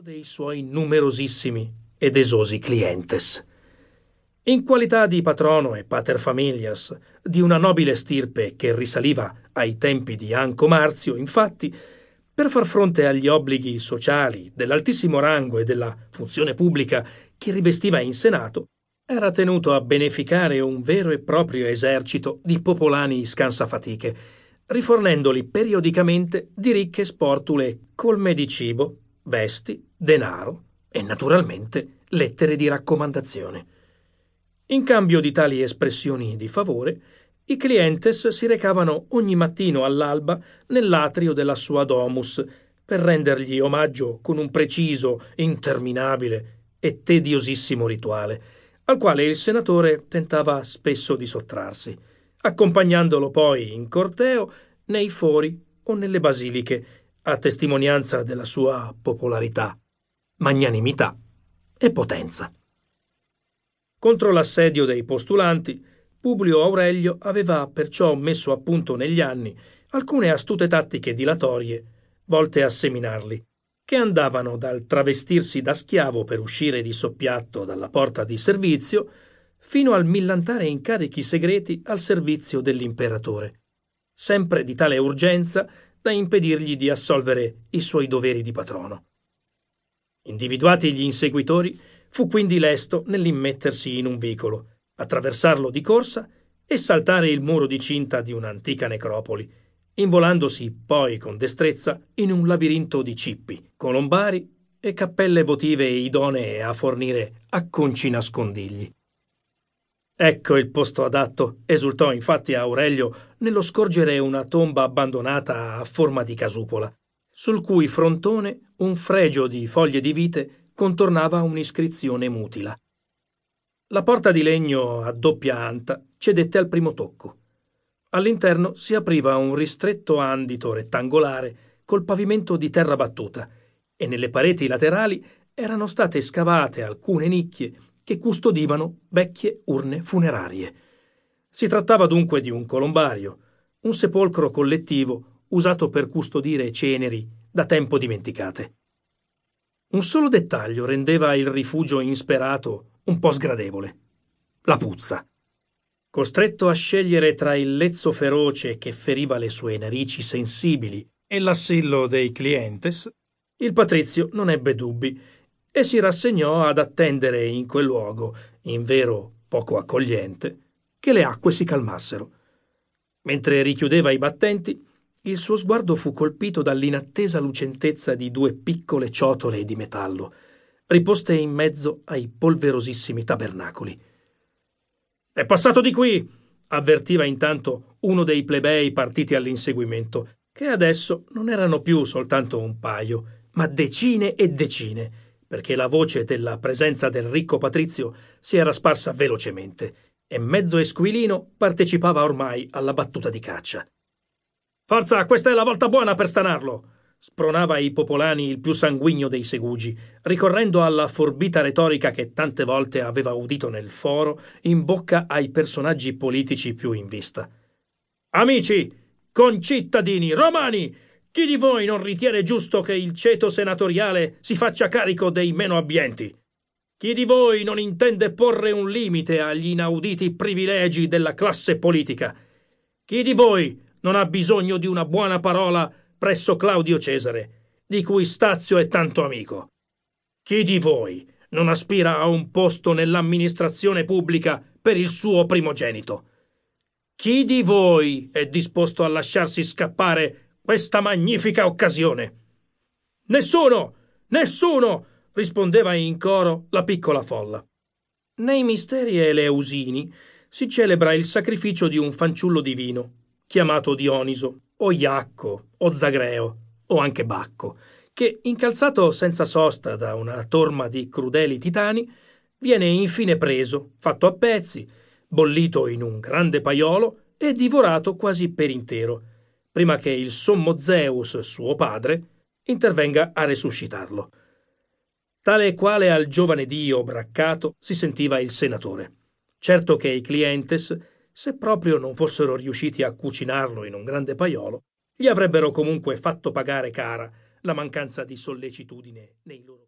dei suoi numerosissimi ed esosi clientes. In qualità di patrono e pater familias di una nobile stirpe che risaliva ai tempi di Anco Marzio, infatti, per far fronte agli obblighi sociali dell'altissimo rango e della funzione pubblica che rivestiva in Senato, era tenuto a beneficare un vero e proprio esercito di popolani scansafatiche, rifornendoli periodicamente di ricche sportule colme di cibo, vesti, denaro e naturalmente lettere di raccomandazione. In cambio di tali espressioni di favore, i clientes si recavano ogni mattino all'alba nell'atrio della sua domus per rendergli omaggio con un preciso, interminabile e tediosissimo rituale, al quale il senatore tentava spesso di sottrarsi, accompagnandolo poi in corteo nei fori o nelle basiliche, a testimonianza della sua popolarità, magnanimità e potenza. Contro l'assedio dei postulanti, Publio Aurelio aveva perciò messo a punto negli anni alcune astute tattiche dilatorie volte a seminarli, che andavano dal travestirsi da schiavo per uscire di soppiatto dalla porta di servizio fino al millantare incarichi segreti al servizio dell'imperatore, sempre di tale urgenza da impedirgli di assolvere i suoi doveri di patrono. Individuati gli inseguitori, Fu quindi lesto nell'immettersi in un vicolo, attraversarlo di corsa e saltare il muro di cinta di un'antica necropoli, involandosi poi con destrezza in un labirinto di cippi, colombari e cappelle votive idonee a fornire acconci nascondigli. Ecco il posto adatto, esultò infatti Aurelio nello scorgere una tomba abbandonata a forma di casupola, sul cui frontone un fregio di foglie di vite contornava un'iscrizione mutila. La porta di legno a doppia anta cedette al primo tocco. All'interno si apriva un ristretto andito rettangolare col pavimento di terra battuta e nelle pareti laterali erano state scavate alcune nicchie che custodivano vecchie urne funerarie. Si trattava dunque di un colombario, un sepolcro collettivo usato per custodire ceneri da tempo dimenticate. Un solo dettaglio rendeva il rifugio insperato un po' sgradevole. La puzza. Costretto a scegliere tra il lezzo feroce che feriva le sue narici sensibili e l'assillo dei clientes, il patrizio non ebbe dubbi e si rassegnò ad attendere in quel luogo, in vero poco accogliente, che le acque si calmassero. Mentre richiudeva i battenti, il suo sguardo fu colpito dall'inattesa lucentezza di due piccole ciotole di metallo, riposte in mezzo ai polverosissimi tabernacoli. È passato di qui! avvertiva intanto uno dei plebei partiti all'inseguimento, che adesso non erano più soltanto un paio, ma decine e decine, perché la voce della presenza del ricco patrizio si era sparsa velocemente e mezzo esquilino partecipava ormai alla battuta di caccia. Forza, questa è la volta buona per stanarlo! spronava i popolani il più sanguigno dei segugi, ricorrendo alla forbita retorica che tante volte aveva udito nel foro in bocca ai personaggi politici più in vista. Amici, concittadini, romani, chi di voi non ritiene giusto che il ceto senatoriale si faccia carico dei meno abbienti? Chi di voi non intende porre un limite agli inauditi privilegi della classe politica? Chi di voi non ha bisogno di una buona parola presso Claudio Cesare, di cui Stazio è tanto amico. Chi di voi non aspira a un posto nell'amministrazione pubblica per il suo primogenito? Chi di voi è disposto a lasciarsi scappare questa magnifica occasione? Nessuno! Nessuno! rispondeva in coro la piccola folla. Nei misteri eleusini si celebra il sacrificio di un fanciullo divino, chiamato Dioniso, o Iacco, o Zagreo, o anche Bacco, che, incalzato senza sosta da una torma di crudeli titani, viene infine preso, fatto a pezzi, bollito in un grande paiolo e divorato quasi per intero, prima che il sommo Zeus, suo padre, intervenga a resuscitarlo. Tale e quale al giovane dio braccato si sentiva il senatore. Certo che i clientes se proprio non fossero riusciti a cucinarlo in un grande paiolo, gli avrebbero comunque fatto pagare cara la mancanza di sollecitudine nei loro